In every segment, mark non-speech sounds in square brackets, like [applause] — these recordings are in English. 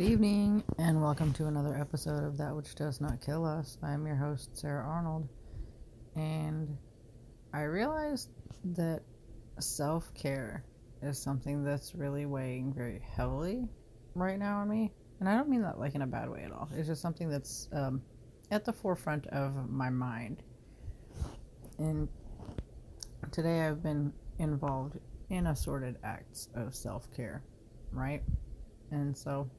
Good evening, and welcome to another episode of That Which Does Not Kill Us. I'm your host, Sarah Arnold, and I realized that self care is something that's really weighing very heavily right now on me. And I don't mean that like in a bad way at all, it's just something that's um, at the forefront of my mind. And today I've been involved in assorted acts of self care, right? And so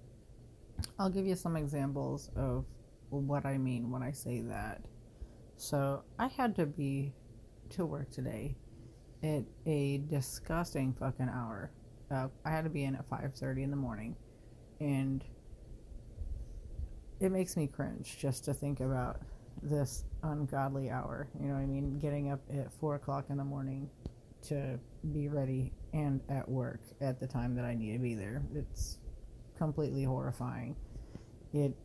I'll give you some examples of what I mean when I say that. So I had to be to work today at a disgusting fucking hour. Uh, I had to be in at 5:30 in the morning, and it makes me cringe just to think about this ungodly hour. You know what I mean? Getting up at four o'clock in the morning to be ready and at work at the time that I need to be there. It's completely horrifying. It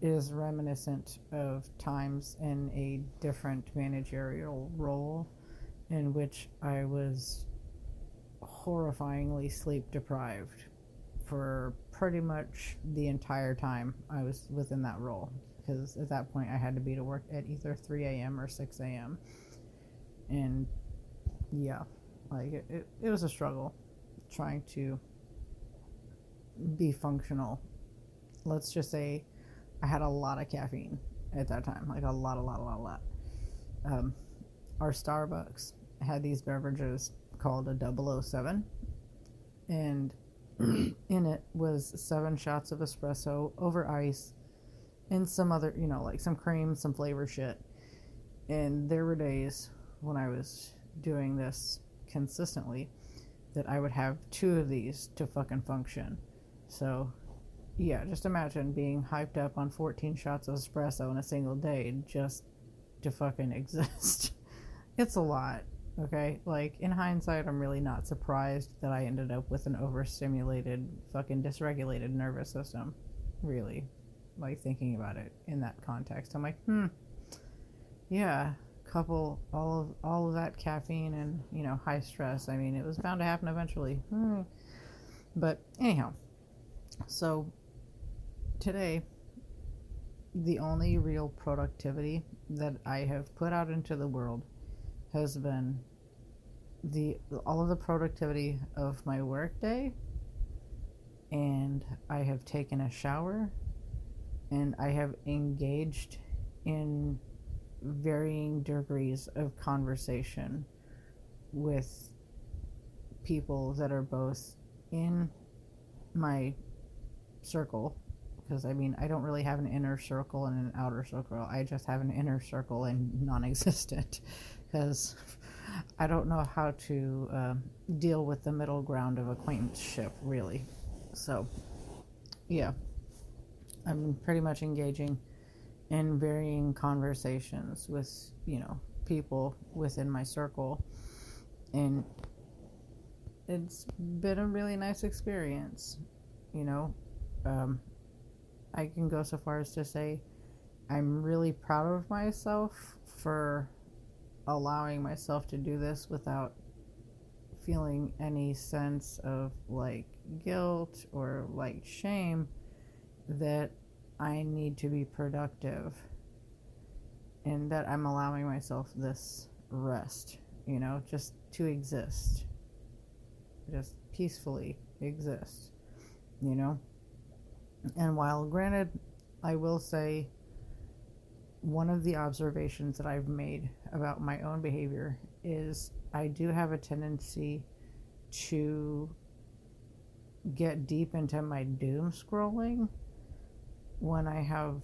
is reminiscent of times in a different managerial role in which I was horrifyingly sleep deprived for pretty much the entire time I was within that role. Because at that point, I had to be to work at either 3 a.m. or 6 a.m. And yeah, like it, it, it was a struggle trying to be functional. Let's just say I had a lot of caffeine at that time, like a lot, a lot, a lot, a lot. Um, our Starbucks had these beverages called a 007, and [clears throat] in it was seven shots of espresso over ice and some other, you know, like some cream, some flavor shit. And there were days when I was doing this consistently that I would have two of these to fucking function. So, yeah, just imagine being hyped up on 14 shots of espresso in a single day just to fucking [laughs] exist. it's a lot, okay? Like, in hindsight, I'm really not surprised that I ended up with an overstimulated, fucking dysregulated nervous system. Really. Like, thinking about it in that context. I'm like, hmm, yeah, couple all of all of that caffeine and you know high stress i mean it was bound to happen eventually hmm. but anyhow so today, the only real productivity that I have put out into the world has been the all of the productivity of my workday and I have taken a shower and I have engaged in varying degrees of conversation with people that are both in my circle because I mean I don't really have an inner circle and an outer circle. I just have an inner circle and non-existent [laughs] because I don't know how to uh, deal with the middle ground of acquaintanceship really. So yeah, I'm pretty much engaging in varying conversations with you know people within my circle and it's been a really nice experience you know um, I can go so far as to say I'm really proud of myself for allowing myself to do this without feeling any sense of like guilt or like shame that I need to be productive and that I'm allowing myself this rest, you know, just to exist, just peacefully exist, you know. And while granted, I will say one of the observations that I've made about my own behavior is I do have a tendency to get deep into my doom scrolling when I have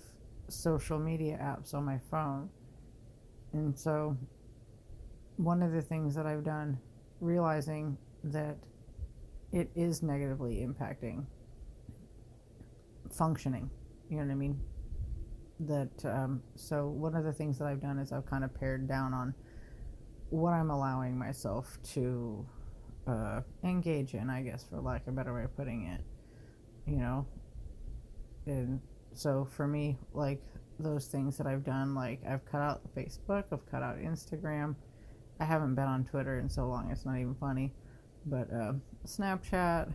social media apps on my phone. And so, one of the things that I've done, realizing that it is negatively impacting functioning. You know what I mean? That um, so one of the things that I've done is I've kind of pared down on what I'm allowing myself to uh, engage in, I guess, for lack of a better way of putting it. You know, and so for me, like those things that I've done, like I've cut out Facebook, I've cut out Instagram. I haven't been on Twitter in so long; it's not even funny. But uh, Snapchat,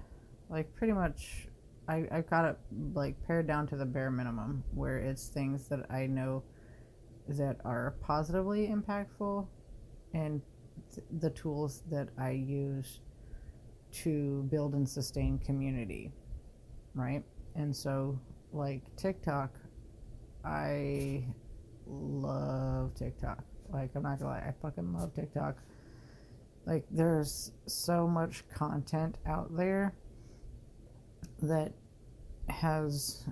like pretty much I, I've got it like pared down to the bare minimum where it's things that I know that are positively impactful and th- the tools that I use to build and sustain community, right? And so, like TikTok, I love TikTok. Like, I'm not gonna lie, I fucking love TikTok. Like, there's so much content out there that has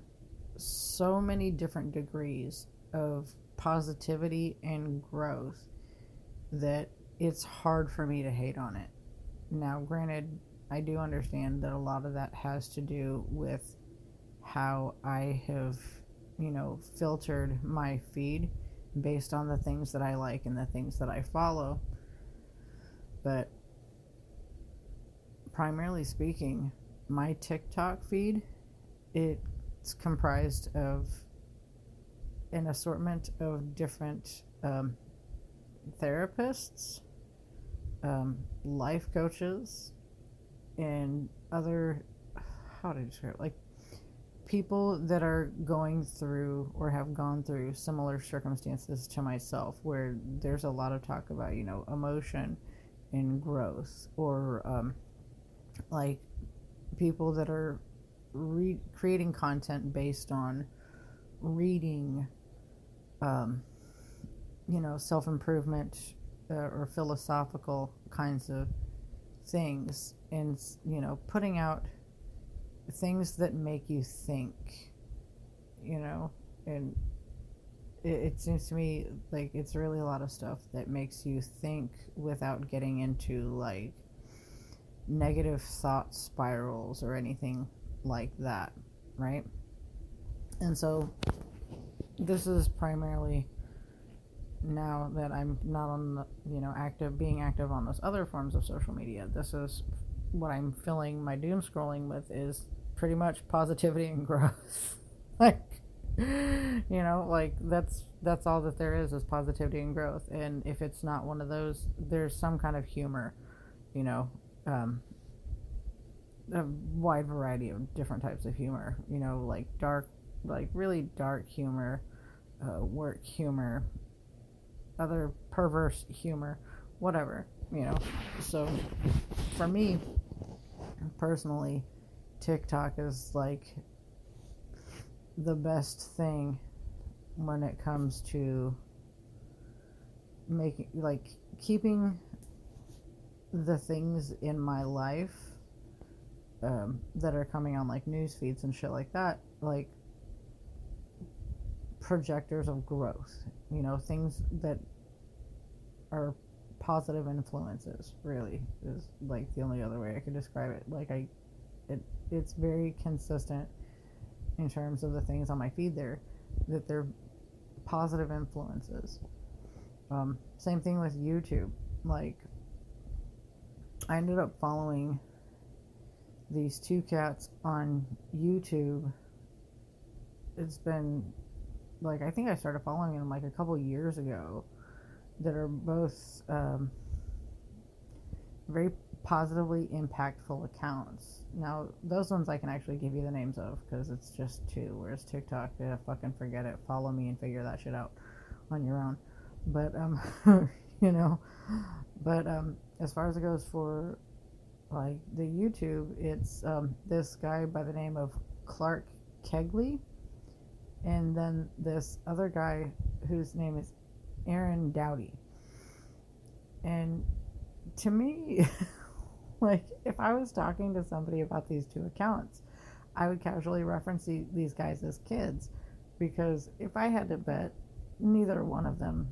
so many different degrees of positivity and growth that it's hard for me to hate on it. Now, granted, I do understand that a lot of that has to do with how I have, you know, filtered my feed based on the things that I like and the things that I follow. But primarily speaking, my TikTok feed it's comprised of an assortment of different um, therapists, um, life coaches, and other how to describe it? like people that are going through or have gone through similar circumstances to myself where there's a lot of talk about you know emotion and growth or um, like people that are re- creating content based on reading um, you know self-improvement uh, or philosophical kinds of things and you know putting out things that make you think you know and it, it, seems to me like it's really a lot of stuff that makes you think without getting into like negative thought spirals or anything like that right and so this is primarily now that I'm not on the, you know, active, being active on those other forms of social media. This is what I'm filling my doom scrolling with is pretty much positivity and growth. [laughs] like, you know, like that's that's all that there is is positivity and growth. And if it's not one of those, there's some kind of humor, you know, um, a wide variety of different types of humor. You know, like dark, like really dark humor, uh, work humor, other perverse humor, whatever, you know. So for me personally, TikTok is like the best thing when it comes to making like keeping the things in my life um, that are coming on like news feeds and shit like that like projectors of growth you know things that are positive influences really is like the only other way i can describe it. Like i it it's very consistent in terms of the things on my feed there that they're positive influences. Um, same thing with youtube like i ended up following these two cats on youtube it's been like I think I started following them like a couple years ago that are both um, very positively impactful accounts. Now, those ones I can actually give you the names of because it's just two. Whereas TikTok, yeah, fucking forget it. Follow me and figure that shit out on your own. But um, [laughs] you know, but um, as far as it goes for like the YouTube, it's um, this guy by the name of Clark Kegley and then this other guy whose name is Aaron Doughty. And to me, [laughs] like if I was talking to somebody about these two accounts, I would casually reference these guys as kids because if I had to bet, neither one of them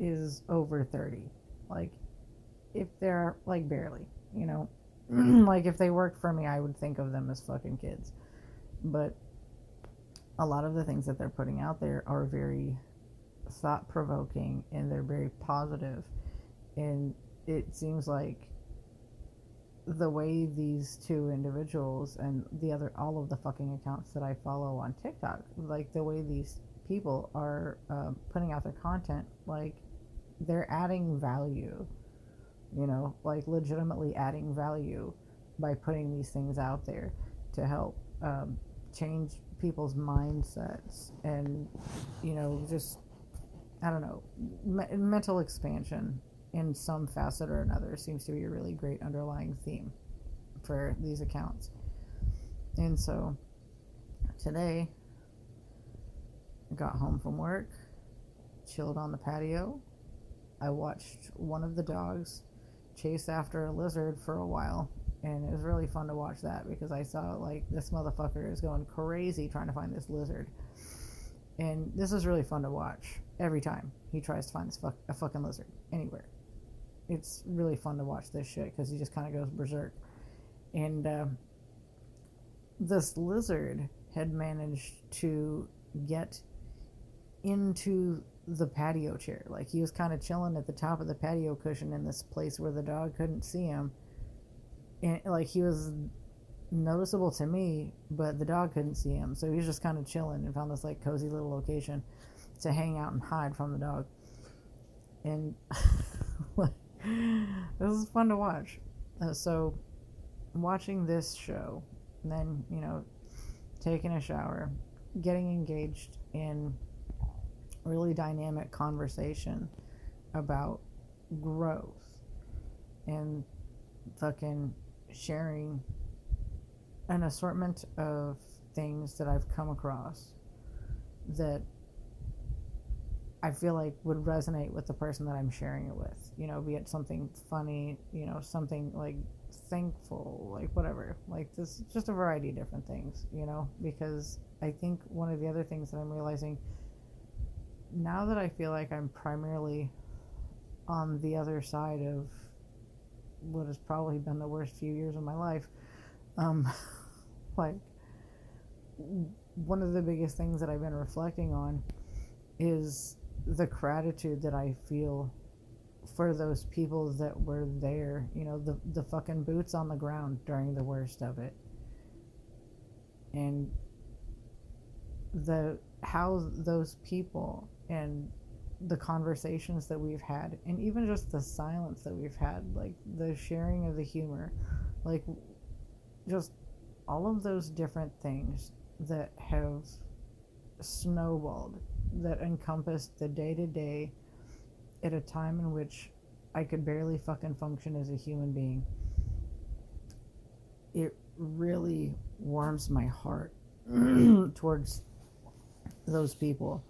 is over 30. Like if they're like barely, you know, [clears throat] [clears throat] like if they worked for me, I would think of them as fucking kids. But a lot of the things that they're putting out there are very thought provoking and they're very positive. and it seems like the way these two individuals and the other all of the fucking accounts that I follow on TikTok like the way these people are uh, putting out their content like they're adding value you know like legitimately adding value by putting these things out there to help um, change people's mindsets and you know just i don't know me- mental expansion in some facet or another seems to be a really great underlying theme for these accounts. And so today I got home from work chilled on the patio. I watched one of the dogs chase after a lizard for a while and it was really fun to watch that because I saw like this motherfucker is going crazy trying to find this lizard, and this is really fun to watch every time he tries to find this fuck a fucking lizard anywhere. It's really fun to watch this shit because he just kind of goes berserk, and uh, this lizard had managed to get into the patio chair. Like he was kind of chilling at the top of the patio cushion in this place where the dog couldn't see him and like he was noticeable to me, but the dog couldn't see him, so he was just kind of chilling and found this like cozy little location to hang out and hide from the dog. And [laughs] this is fun to watch. Uh, so, watching this show, then you know, taking a shower, getting engaged in really dynamic conversation about growth and fucking sharing an assortment of things that I've come across that I feel like would resonate with the person that I'm sharing it with. You know, be it something funny, you know, something like thankful, like whatever. Like this, just a variety of different things, you know, because I think one of the other things that I'm realizing now that I feel like I'm primarily on the other side of what has probably been the worst few years of my life. Um, [laughs] like, one of the biggest things that I've been reflecting on is the gratitude that I feel for those people that were there, you know, the the fucking boots on the ground during the worst of it. And the how those people and the conversations that we've had and even just the silence that we've had like the sharing of the humor like just all of those different things that have snowballed that encompassed the day to day at a time in which I could barely fucking function as a human being. It really warms my heart [clears throat] towards those people.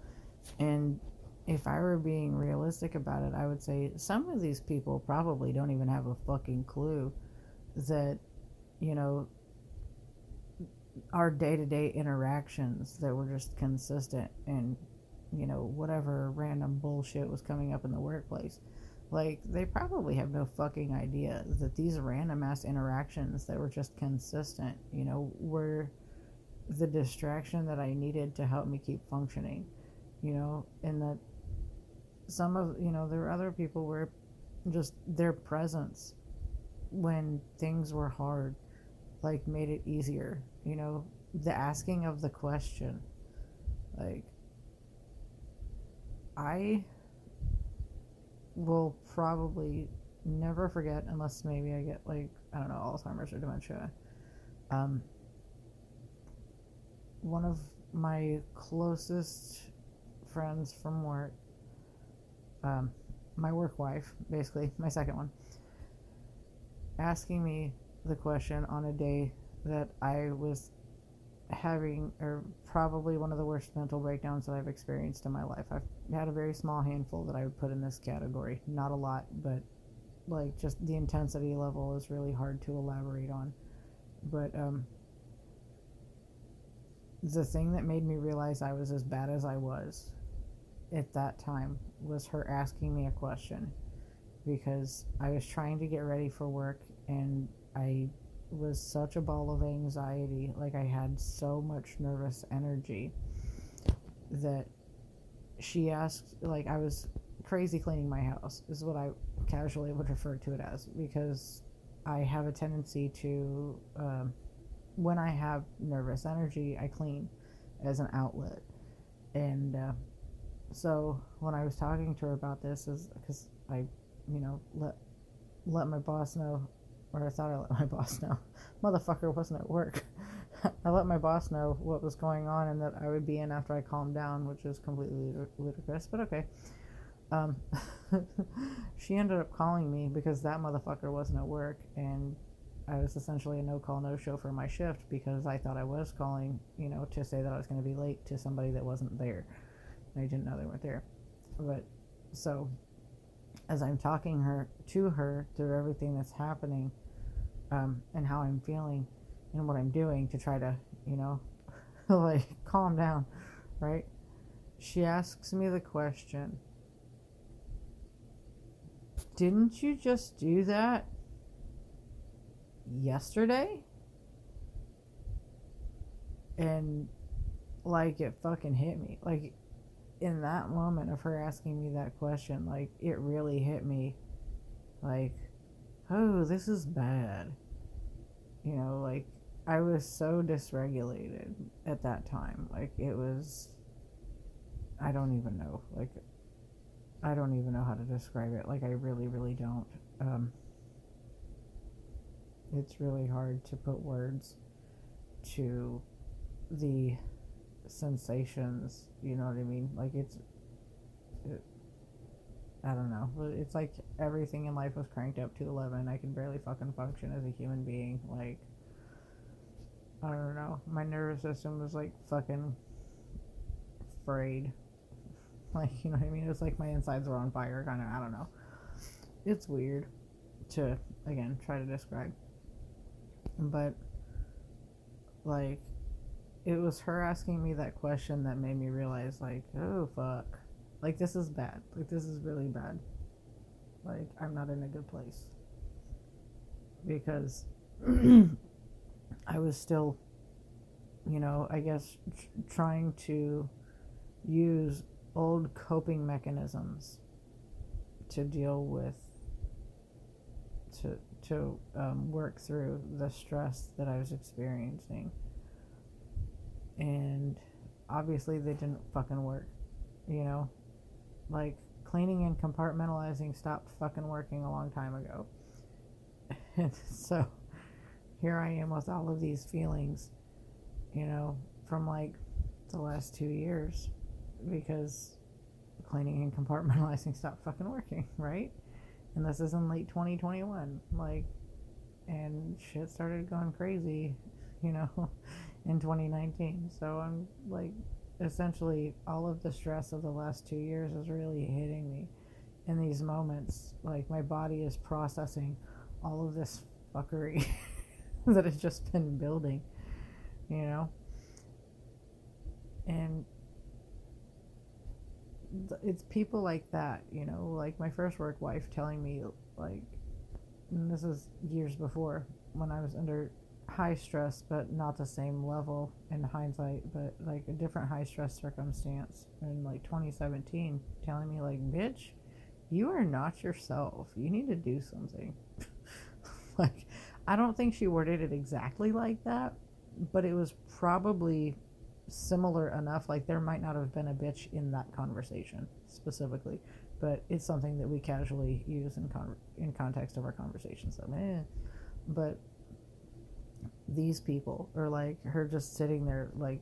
And if I were being realistic about it, I would say some of these people probably don't even have a fucking clue that, you know, our day to day interactions that were just consistent and, you know, whatever random bullshit was coming up in the workplace. Like, they probably have no fucking idea that these random ass interactions that were just consistent, you know, were the distraction that I needed to help me keep functioning, you know, and that some of you know there were other people where just their presence when things were hard like made it easier you know? The asking of the question like i will probably never forget unless maybe i get like i don't know alzheimer's or dementia. Um one of my closest friends from work um, my work wife, basically, my second one, asking me the question on a day that I was having, or probably one of the worst mental breakdowns that I've experienced in my life. I've had a very small handful that I would put in this category. Not a lot, but like just the intensity level is really hard to elaborate on. But um, the thing that made me realize I was as bad as I was at that time was her asking me a question because I was trying to get ready for work and I was such a ball of anxiety. Like I had so much nervous energy that she asked, like, I was crazy cleaning my house, is what I casually would refer to it as because I have a tendency to, um, when I have nervous energy, I clean as an outlet. And, uh, so when I was talking to her about this, is because I, you know, let let my boss know, or I thought I let my [laughs] boss know, motherfucker wasn't at work. [laughs] I let my boss know what was going on and that I would be in after I calmed down, which is completely ludicrous, but okay. Um, [laughs] she ended up calling me because that motherfucker wasn't at work, and I was essentially a no call, no show for my shift because I thought I was calling, you know, to say that I was going to be late to somebody that wasn't there. I didn't know they weren't there. But so as I'm talking her to her through everything that's happening um, and how I'm feeling and what I'm doing to try to, you know, [laughs] like calm down, right? She asks me the question Didn't you just do that yesterday? And like it fucking hit me. Like in that moment of her asking me that question, like it really hit me like, oh, this is bad. You know, like I was so dysregulated at that time. Like it was I don't even know. Like I don't even know how to describe it. Like I really, really don't. Um it's really hard to put words to the sensations you know what i mean? Like it's it, i don't know. It's like everything in life was cranked up to 11 i can barely fucking function as a human being. Like i don't know. My nervous system was like fucking frayed. [laughs] Like you know what i mean? It's like my insides were on fire kind of i don't know. It's weird to again try to describe. But like it was her asking me that question that made me realize like oh fuck. Like this is bad. Like this is really bad. Like i'm not in a good place. Because [clears throat] i was still you know i guess tr- trying to use old coping mechanisms to deal with to to um, work through the stress that I was experiencing. And obviously, they didn't fucking work. You know? Like, cleaning and compartmentalizing stopped fucking working a long time ago. And [laughs] so, here I am with all of these feelings, you know, from like the last two years because cleaning and compartmentalizing [laughs] stopped fucking working, right? and this is in late 2021 like and shit started going crazy [laughs] you know in 2019 so i'm like essentially all of the stress of the last two years is really hitting me in these moments. Like my body is processing all of this fuckery [laughs] that has just been building you know? And it's people like that, you know, like my first work wife telling me like this is years before when I was under high stress but not the same level in hindsight but like a different high stress circumstance in like 2017 telling me like bitch you are not yourself you need to do something [laughs] like i don't think she worded it exactly like that but it was probably similar enough. Like there might not have been a bitch in that conversation specifically, but it's something that we casually use in con- in context of our conversation. So, man, but these people or like her just sitting there like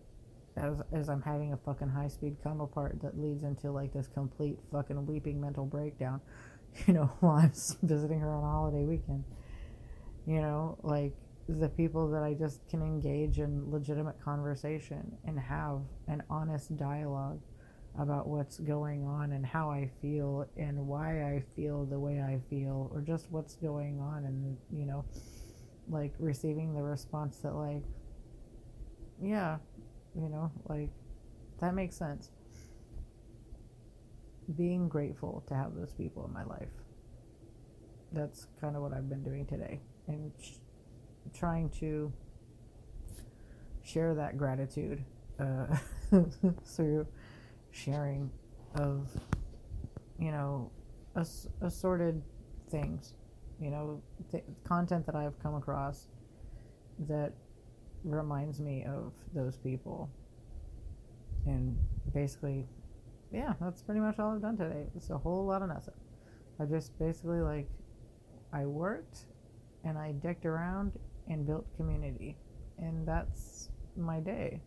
as as I'm having a fucking high speed come apart that leads into like this complete fucking weeping mental breakdown, [laughs] you know, while I'm visiting her on a holiday weekend. You know, like the people that I just can engage in legitimate conversation and have an honest dialogue about what's going on and how I feel and why I feel the way I feel or just what's going on and you know like receiving the response that like yeah you know like that makes sense. Being grateful to have those people in my life. That's kind of what I've been doing today and trying to share that gratitude uh, [laughs] through sharing of you know ass- assorted things you know th- content that i've come across that reminds me of those people and basically yeah that's pretty much all i've done today it's a whole lot of nothing i just basically like i worked and i decked around and built community. and that's my day.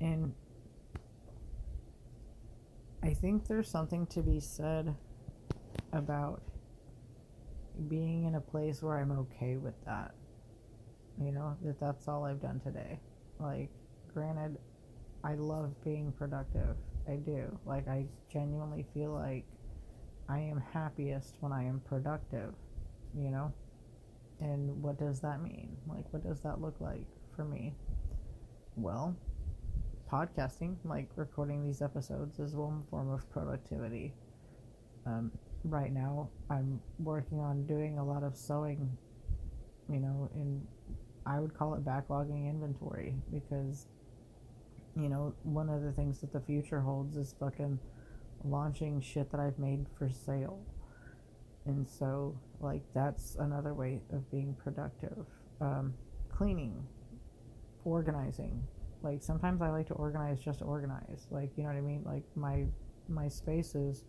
And I think there's something to be said about being in a place where I'm okay with that. You know, that that's all I've done today. Like, granted, I love being productive. I do. Like, I genuinely feel like I am happiest when I am productive, you know? And what does that mean? Like, what does that look like for me? Well, podcasting, like recording these episodes, is one form of productivity. Um, right now, I'm working on doing a lot of sewing, you know, in I would call it backlogging inventory because, you know, one of the things that the future holds is fucking launching shit that I've made for sale. And so, like, that's another way of being productive. Um, cleaning, organizing. Like, sometimes I like to organize just organize. Like, you know what I mean? Like, my my space is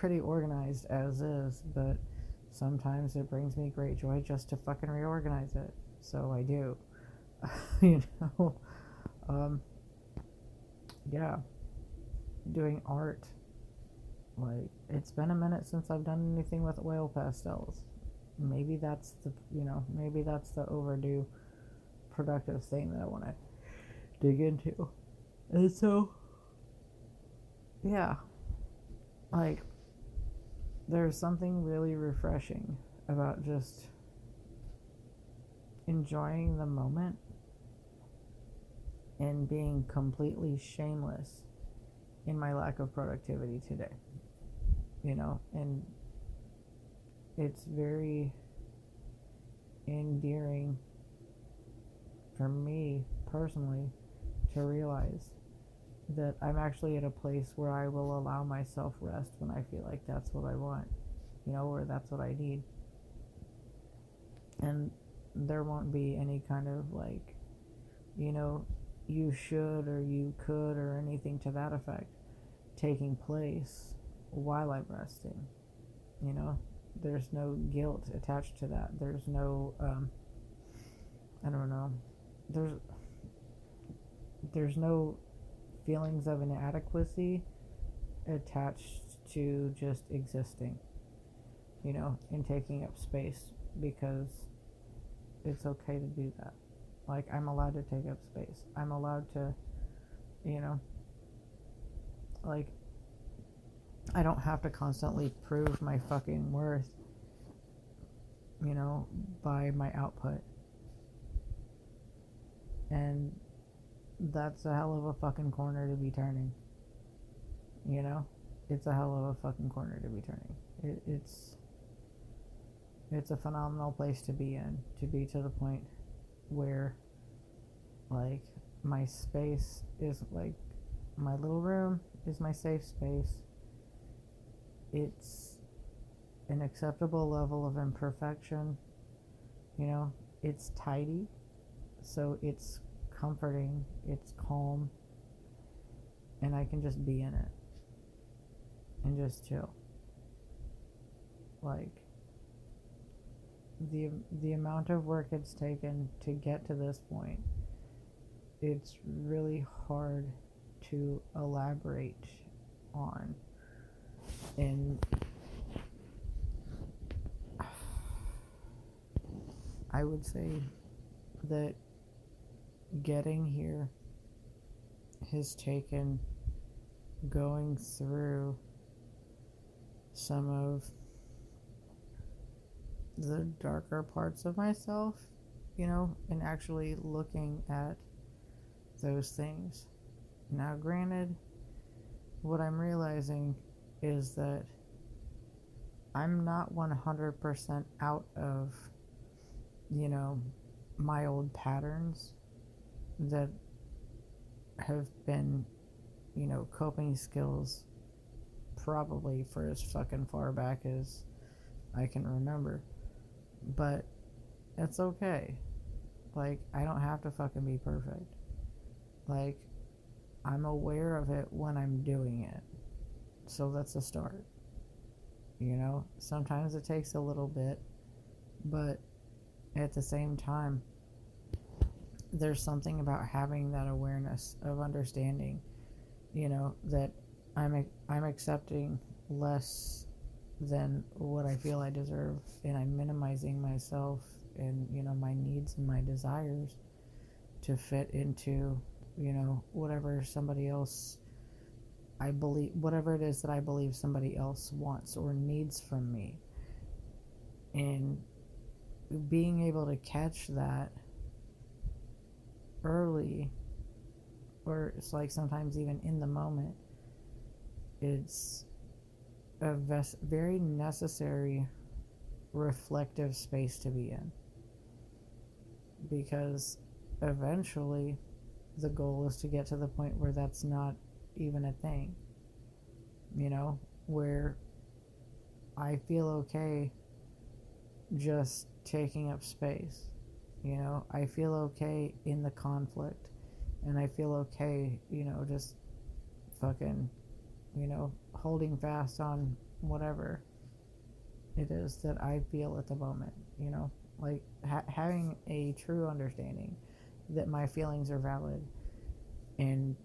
pretty organized as is, but sometimes it brings me great joy just to fucking reorganize it. So I do. [laughs] you know? Um, yeah. Doing art like, it's been a minute since I've done anything with oil pastels. Maybe that's the, you know, maybe that's the overdue productive thing that I want to dig into. And so, yeah, like, there's something really refreshing about just enjoying the moment and being completely shameless in my lack of productivity today you know, and it's very endearing for me personally to realize that I'm actually at a place where I will allow myself rest when I feel like that's what I want, you know, or that's what I need. And there won't be any kind of like, you know, you should or you could or anything to that effect taking place while I'm resting. You know, there's no guilt attached to that. There's no, um, I don't know, there's there's no feelings of inadequacy attached to just existing. You know, and taking up space because it's okay to do that. Like I'm allowed to take up space. I'm allowed to, you know, like I don't have to constantly prove my fucking worth, you know, by my output. And that's a hell of a fucking corner to be turning. You know? It's a hell of a fucking corner to be turning. It, it's it's a phenomenal place to be in, to be to the point where like my space is like my little room is my safe space it's an acceptable level of imperfection. You know, it's tidy, so it's comforting, it's calm, and I can just be in it and just chill. Like the the amount of work it's taken to get to this point, it's really hard to elaborate on and [sighs] I would say that getting here has taken going through some of the darker parts of myself, you know, and actually looking at those things. Now, granted, what I'm realizing is that I'm not 100% out of, you know, my old patterns that have been, you know, coping skills probably for as fucking far back as I can remember. But it's okay. Like, I don't have to fucking be perfect. Like, I'm aware of it when I'm doing it. So that's a start. You know, sometimes it takes a little bit, but at the same time, there's something about having that awareness of understanding, you know, that I'm I'm accepting less than what I feel I deserve, and I'm minimizing myself and you know my needs and my desires to fit into you know whatever somebody else I believe whatever it is that I believe somebody else wants or needs from me. And being able to catch that early or it's like sometimes even in the moment it's a ves- very necessary reflective space to be in. Because eventually the goal is to get to the point where that's not even a thing you know where i feel okay just taking up space you know i feel okay in the conflict and i feel okay you know just fucking you know holding fast on whatever it is that i feel at the moment you know? Like ha- having a true understanding that my feelings are valid and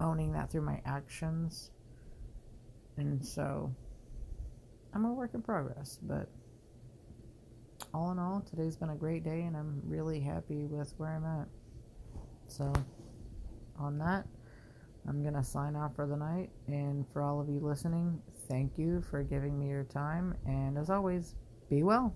owning that through my actions. And so i'm a work in progress but all in all today's been a great day and i'm really happy with where i'm at. So on that i'm going to sign off for the night and for all of you listening thank you for giving me your time and as always be well